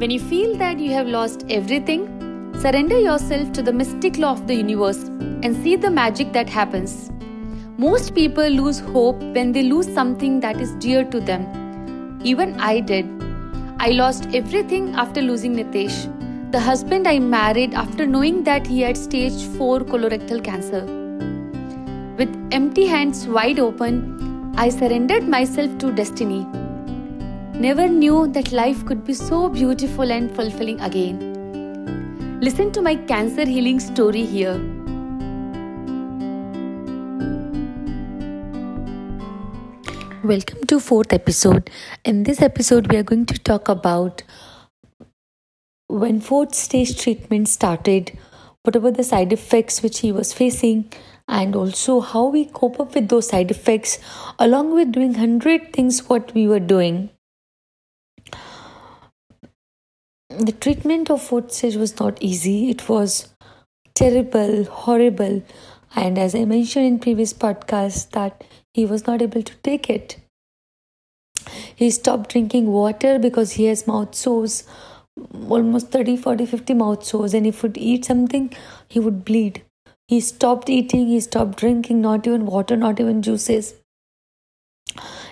When you feel that you have lost everything, surrender yourself to the mystic law of the universe and see the magic that happens. Most people lose hope when they lose something that is dear to them. Even I did. I lost everything after losing Nitesh, the husband I married after knowing that he had stage 4 colorectal cancer. With empty hands wide open, I surrendered myself to destiny never knew that life could be so beautiful and fulfilling again. Listen to my cancer healing story here. Welcome to fourth episode. In this episode we are going to talk about when fourth stage treatment started, what were the side effects which he was facing and also how we cope up with those side effects along with doing 100 things what we were doing the treatment of fourth stage was not easy. It was terrible, horrible. And as I mentioned in previous podcasts, that he was not able to take it. He stopped drinking water because he has mouth sores, almost 30, 40, 50 mouth sores. And if he would eat something, he would bleed. He stopped eating, he stopped drinking, not even water, not even juices.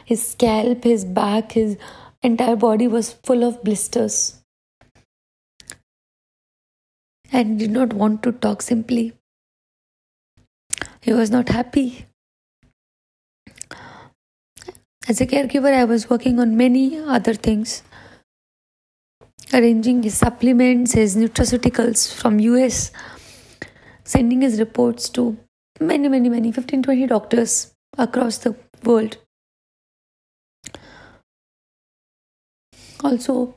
His scalp, his back, his entire body was full of blisters and did not want to talk simply. He was not happy. As a caregiver, I was working on many other things, arranging his supplements, his nutraceuticals from US, sending his reports to many, many, many 15, 20 doctors across the world. Also,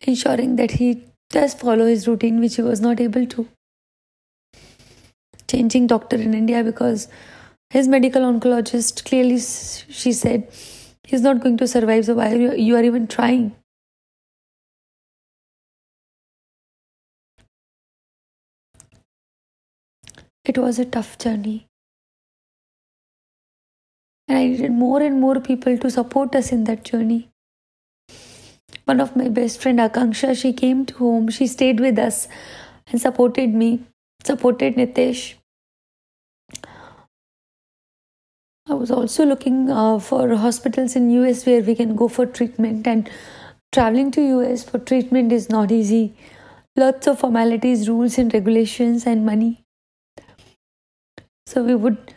ensuring that he just follow his routine, which he was not able to. Changing doctor in India because his medical oncologist clearly she said he's not going to survive. So why you are even trying? It was a tough journey. And I needed more and more people to support us in that journey one of my best friend Akanksha, she came to home, she stayed with us and supported me, supported Nitesh. I was also looking uh, for hospitals in US where we can go for treatment and traveling to US for treatment is not easy. Lots of formalities, rules and regulations and money. So we would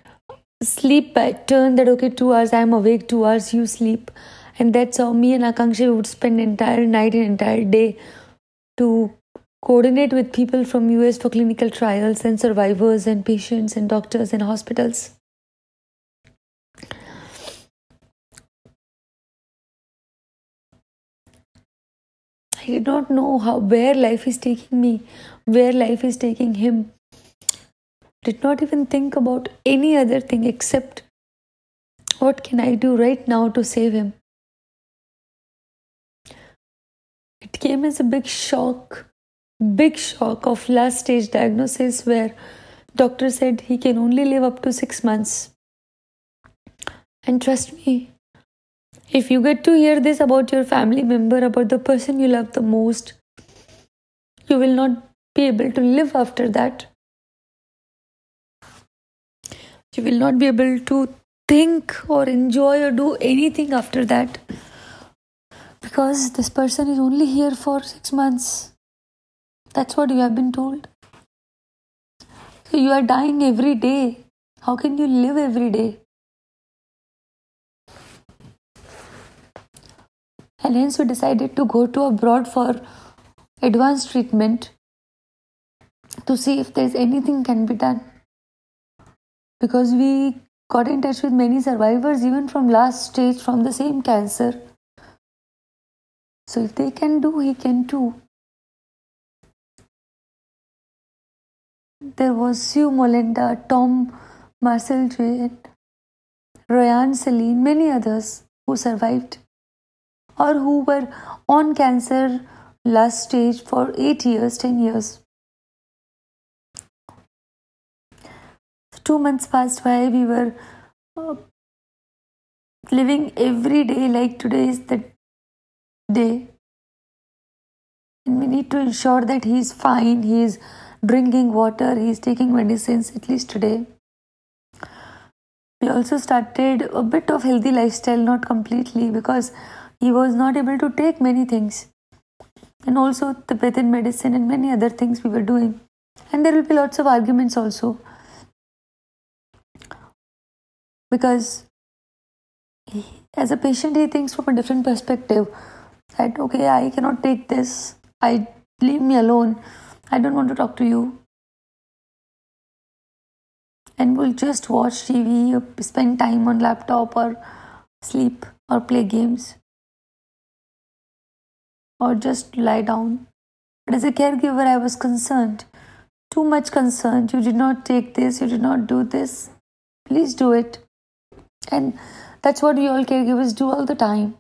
sleep by turn that okay 2 hours I'm awake 2 hours you sleep and that's how me and Akanksha would spend entire night and entire day to coordinate with people from US for clinical trials and survivors and patients and doctors and hospitals. I did not know how where life is taking me, where life is taking him. Did not even think about any other thing except what can I do right now to save him. Came as a big shock, big shock of last stage diagnosis where doctor said he can only live up to 6 months. And trust me, if you get to hear this about your family member, about the person you love the most, you will not be able to live after that. You will not be able to think or enjoy or do anything after that because this person is only here for six months. That's what you have been told. So you are dying every day. How can you live every day? And hence we decided to go to abroad for advanced treatment to see if there's anything can be done. Because we got in touch with many survivors even from last stage from the same cancer so if they can do, he can too. There was Sue Molinda, Tom Marcel Jane, Ryan Celine, many others who survived or who were on cancer last stage for 8 years, 10 years. Two months passed by, we were uh, living every day like today is the day. And we need to ensure that he's fine, he's drinking water, he's taking medicines at least today. We also started a bit of healthy lifestyle, not completely, because he was not able to take many things. And also the within medicine and many other things we were doing. And there will be lots of arguments also. Because he, as a patient, he thinks from a different perspective that, okay, I cannot take this. I leave me alone. I don't want to talk to you. And we'll just watch TV spend time on laptop or sleep or play games or just lie down. But as a caregiver, I was concerned, too much concerned. You did not take this, you did not do this. Please do it. And that's what we all caregivers do all the time.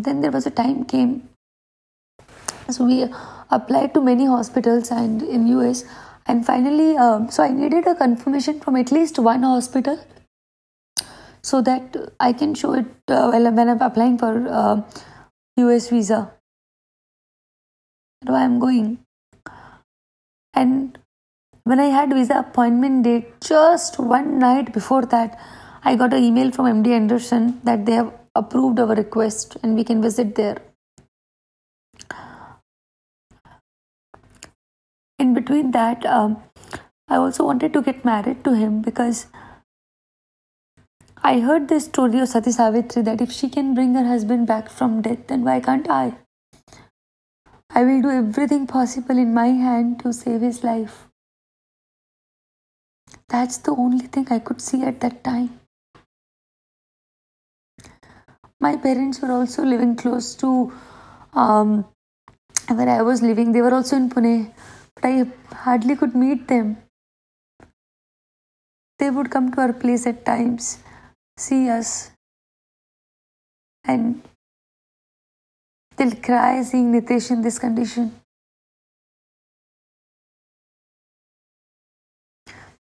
Then there was a time came. So we applied to many hospitals and in us and finally um, so i needed a confirmation from at least one hospital so that i can show it uh, when i'm applying for uh, us visa. Where i'm going. And when i had visa appointment date just one night before that i got an email from md anderson that they have approved our request and we can visit there. In between that, um, I also wanted to get married to him because I heard this story of Sati Savitri that if she can bring her husband back from death, then why can't I? I will do everything possible in my hand to save his life. That's the only thing I could see at that time my parents were also living close to um, where I was living. They were also in Pune, but I hardly could meet them. They would come to our place at times, see us, and they'll cry seeing Nitesh in this condition.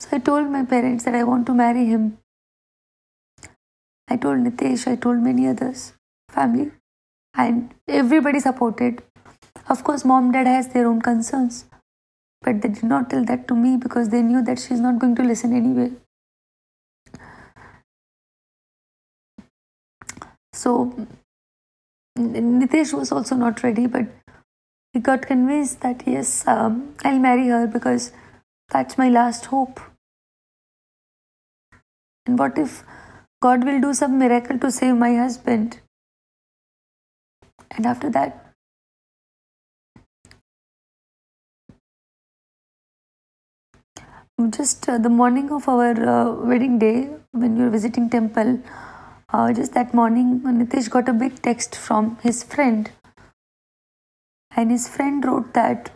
So I told my parents that I want to marry him. Told Nitesh, I told many others, family, and everybody supported. Of course, mom, dad has their own concerns, but they did not tell that to me because they knew that she's not going to listen anyway. So, Nitesh was also not ready, but he got convinced that yes, um, I'll marry her because that's my last hope. And what if God will do some miracle to save my husband. And after that, just uh, the morning of our uh, wedding day, when we were visiting temple, uh, just that morning, Nitesh got a big text from his friend. And his friend wrote that,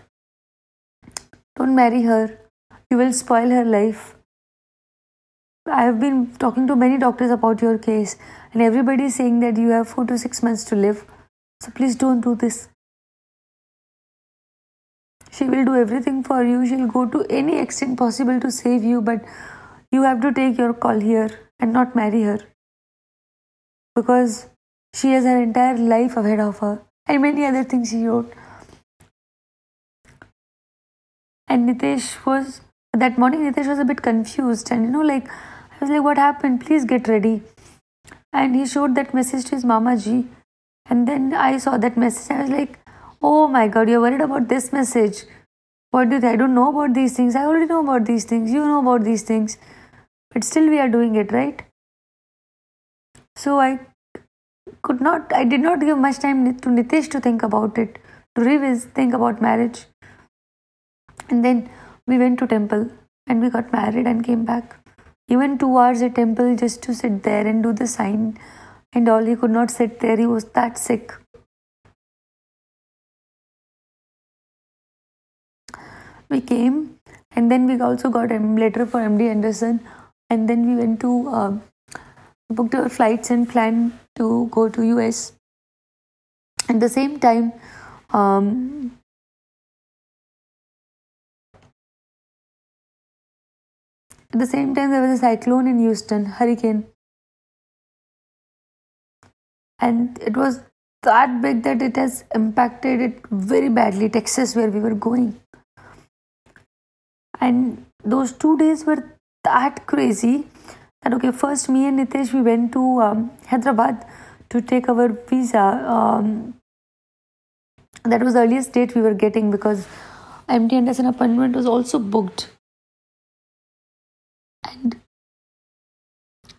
Don't marry her, you will spoil her life. I have been talking to many doctors about your case, and everybody is saying that you have four to six months to live. So please don't do this. She will do everything for you. She'll go to any extent possible to save you, but you have to take your call here and not marry her. Because she has her entire life ahead of her, and many other things she wrote. And Nitesh was that morning. Nitesh was a bit confused, and you know, like was like, What happened? Please get ready. And he showed that message to his Mama Ji. And then I saw that message. I was like, Oh my god, you're worried about this message. What do you think? I don't know about these things. I already know about these things. You know about these things. But still, we are doing it, right? So I could not, I did not give much time to Nitesh to think about it, to revisit, think about marriage. And then we went to temple and we got married and came back. Even two hours at temple just to sit there and do the sign and all. He could not sit there. He was that sick. We came and then we also got a letter for MD Anderson and then we went to uh, booked our flights and planned to go to US. At the same time, um, At the same time, there was a cyclone in Houston, hurricane. and it was that big that it has impacted it very badly texas where we were going and those two days were that crazy and okay first me and nitesh we went to um, hyderabad to take our visa um, that was the earliest date we were getting because MD Anderson appointment was also booked. And,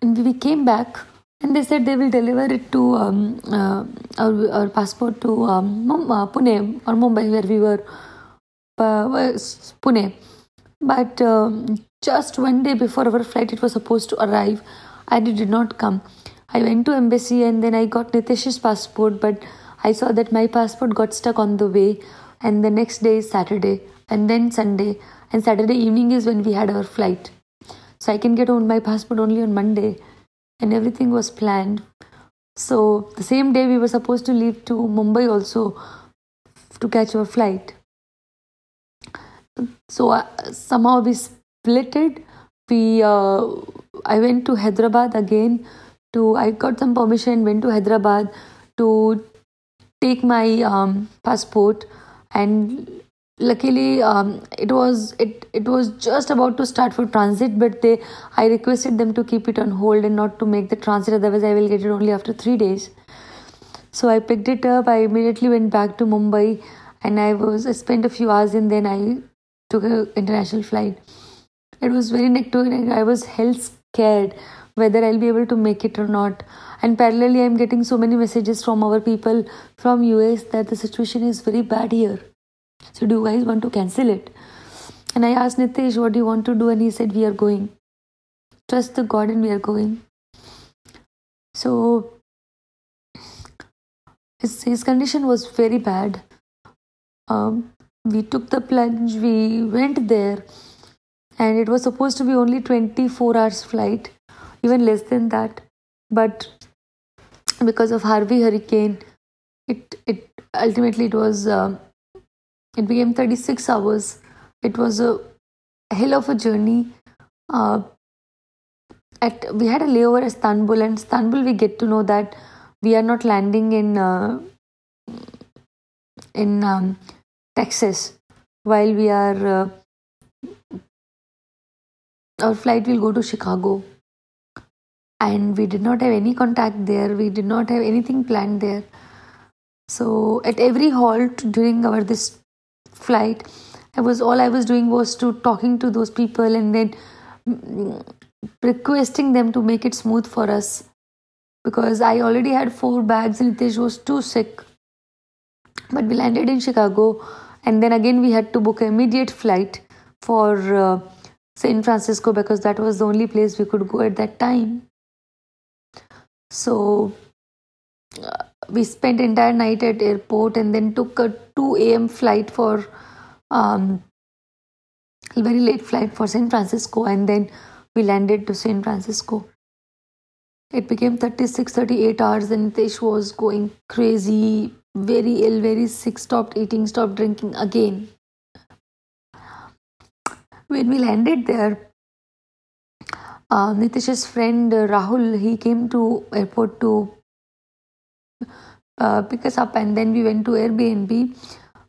and we came back and they said they will deliver it to um, uh, our, our passport to um, uh, Pune or Mumbai where we were uh, Pune. But um, just one day before our flight, it was supposed to arrive, and it did not come. I went to embassy and then I got Nitesh's passport, but I saw that my passport got stuck on the way, and the next day is Saturday, and then Sunday, and Saturday evening is when we had our flight. So I can get on my passport only on Monday, and everything was planned. So the same day we were supposed to leave to Mumbai also to catch our flight. So uh, somehow we split it. We uh, I went to Hyderabad again. To I got some permission, went to Hyderabad to take my um, passport and luckily um, it was it it was just about to start for transit but they i requested them to keep it on hold and not to make the transit otherwise i will get it only after 3 days. So i picked it up i immediately went back to mumbai and i was i spent a few hours and then i took an international flight. It was very neck i was hell scared whether i'll be able to make it or not. And parallelly i'm getting so many messages from our people from us that the situation is very bad here so do you guys want to cancel it? And i asked nitesh what do you want to do? And he said we are going. Trust the god and we are going. So his, his condition was very bad. Um, we took the plunge we went there and it was supposed to be only 24 hours flight even less than that. But because of Harvey hurricane, it it ultimately it was uh, it became 36 hours. It was a hell of a journey. Uh, at we had a layover at Istanbul, and Istanbul we get to know that we are not landing in uh, in um, Texas while we are. Uh, our flight will go to Chicago and we did not have any contact there we did not have anything planned there so at every halt during our this flight. I was all i was doing was to talking to those people and then requesting them to make it smooth for us. Because i already had four bags and Nitesh was too sick. But we landed in chicago and then again we had to book an immediate flight for uh, san francisco because that was the only place we could go at that time. So we spent entire night at airport and then took a 2 a.m. flight for um, a very late flight for San Francisco and then we landed to San Francisco. It became 36, 38 hours and Nitesh was going crazy, very ill, very sick, stopped eating, stopped drinking again. When we landed there, uh, Nitesh's friend uh, Rahul, he came to airport to pick us up, and then we went to Airbnb,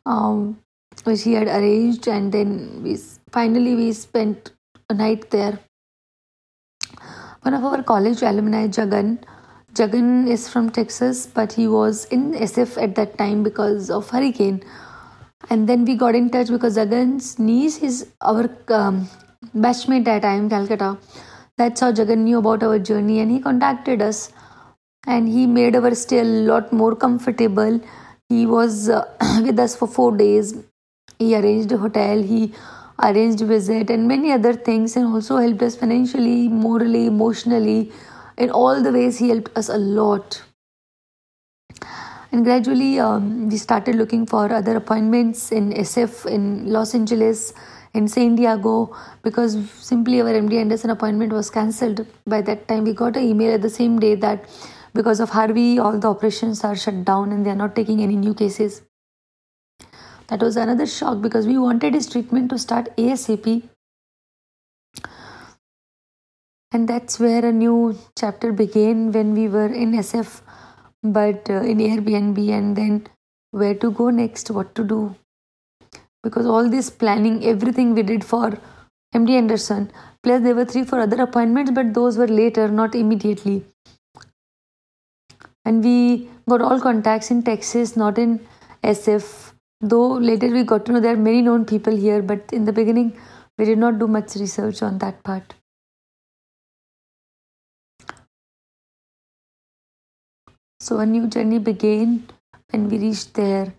um, which he had arranged, and then we finally we spent a night there. One of our college alumni, Jagan, Jagan is from Texas, but he was in SF at that IIM because of hurricane. And then we got in touch because Jagan's niece is our um, batchmate at time, Calcutta. That's how Jagan knew about our journey and he contacted us and he made our stay a lot more comfortable. He was uh, with us for four days. He arranged a hotel, he arranged visit and many other things and also helped us financially, morally, emotionally. In all the ways, he helped us a lot. And gradually, um, we started looking for other appointments in SF in Los Angeles in San Diego because simply our MD Anderson appointment was cancelled. By that time, we got an email at the same day that because of Harvey, all the operations are shut down and they are not taking any new cases. That was another shock because we wanted his treatment to start ASAP. And that's where a new chapter began when we were in SF but uh, in Airbnb, and then where to go next, what to do. Because all this planning, everything we did for MD Anderson, plus there were three, four other appointments, but those were later, not immediately. And we got all contacts in Texas, not in SF. Though later we got to know there are many known people here, but in the beginning, we did not do much research on that part. So a new journey began when we reached there,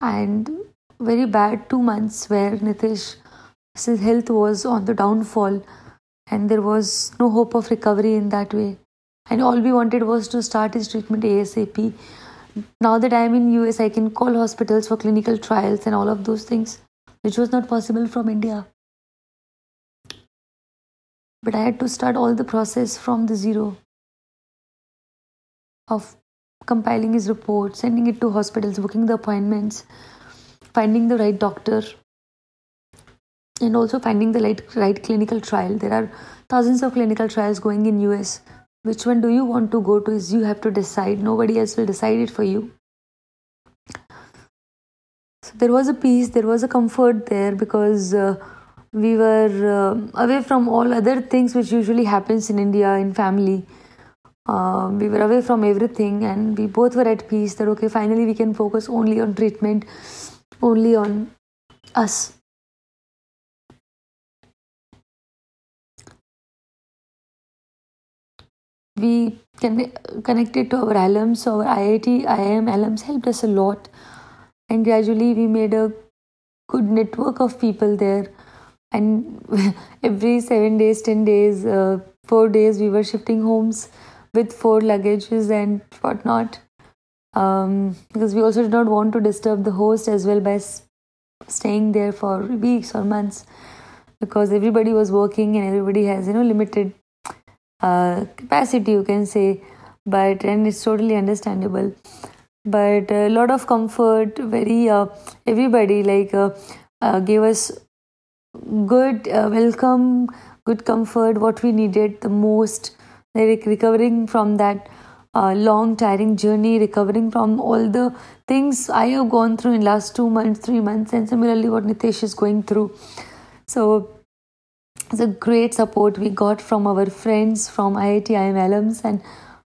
and very bad two months where Nitesh's health was on the downfall, and there was no hope of recovery in that way. And all we wanted was to start his treatment ASAP. Now that I am in US, I can call hospitals for clinical trials and all of those things, which was not possible from India. But I had to start all the process from the zero of compiling his report, sending it to hospitals, booking the appointments, finding the right doctor, and also finding the right, right clinical trial. There are thousands of clinical trials going in US. Which one do you want to go to is you have to decide. Nobody else will decide it for you. So there was a peace, there was a comfort there because uh, we were uh, away from all other things which usually happens in India in family. Uh, we were away from everything and we both were at peace that okay finally we can focus only on treatment only on us we can connected to our alums. Our iit iim alums helped us a lot. And gradually we made a good network of people there. And every seven days, ten days, uh, four days, we were shifting homes with four luggages and whatnot. Um, because we also did not want to disturb the host as well by staying there for weeks or months. Because everybody was working and everybody has you know limited uh, capacity you can say but and it's totally understandable but a lot of comfort very uh, everybody like uh, uh gave us good uh, welcome, good comfort, what we needed the most. Like recovering from that uh, long, tiring journey, recovering from all the things I have gone through in last two months, three months, and similarly what Nitesh is going through. So a great support we got from our friends from IIT IIM alums, and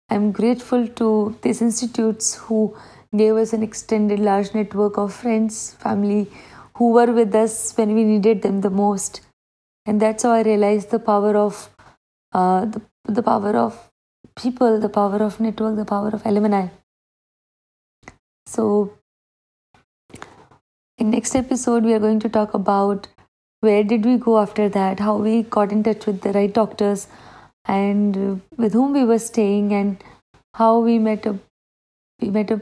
I'm grateful to these institutes who gave us an extended large network of friends, family, who were with us when we needed them the most. And that's how I realized the power of uh, the, the power of people, the power of network, the power of alumni. So, in next episode, we are going to talk about where did we go after that, how we got in touch with the right doctors, and with whom we were staying, and how we met a we met a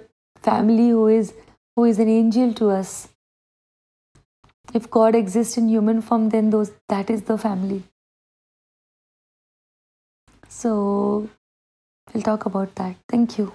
family who is who is an angel to us. If god exists in human form then those that is the family. So we'll talk about that. Thank you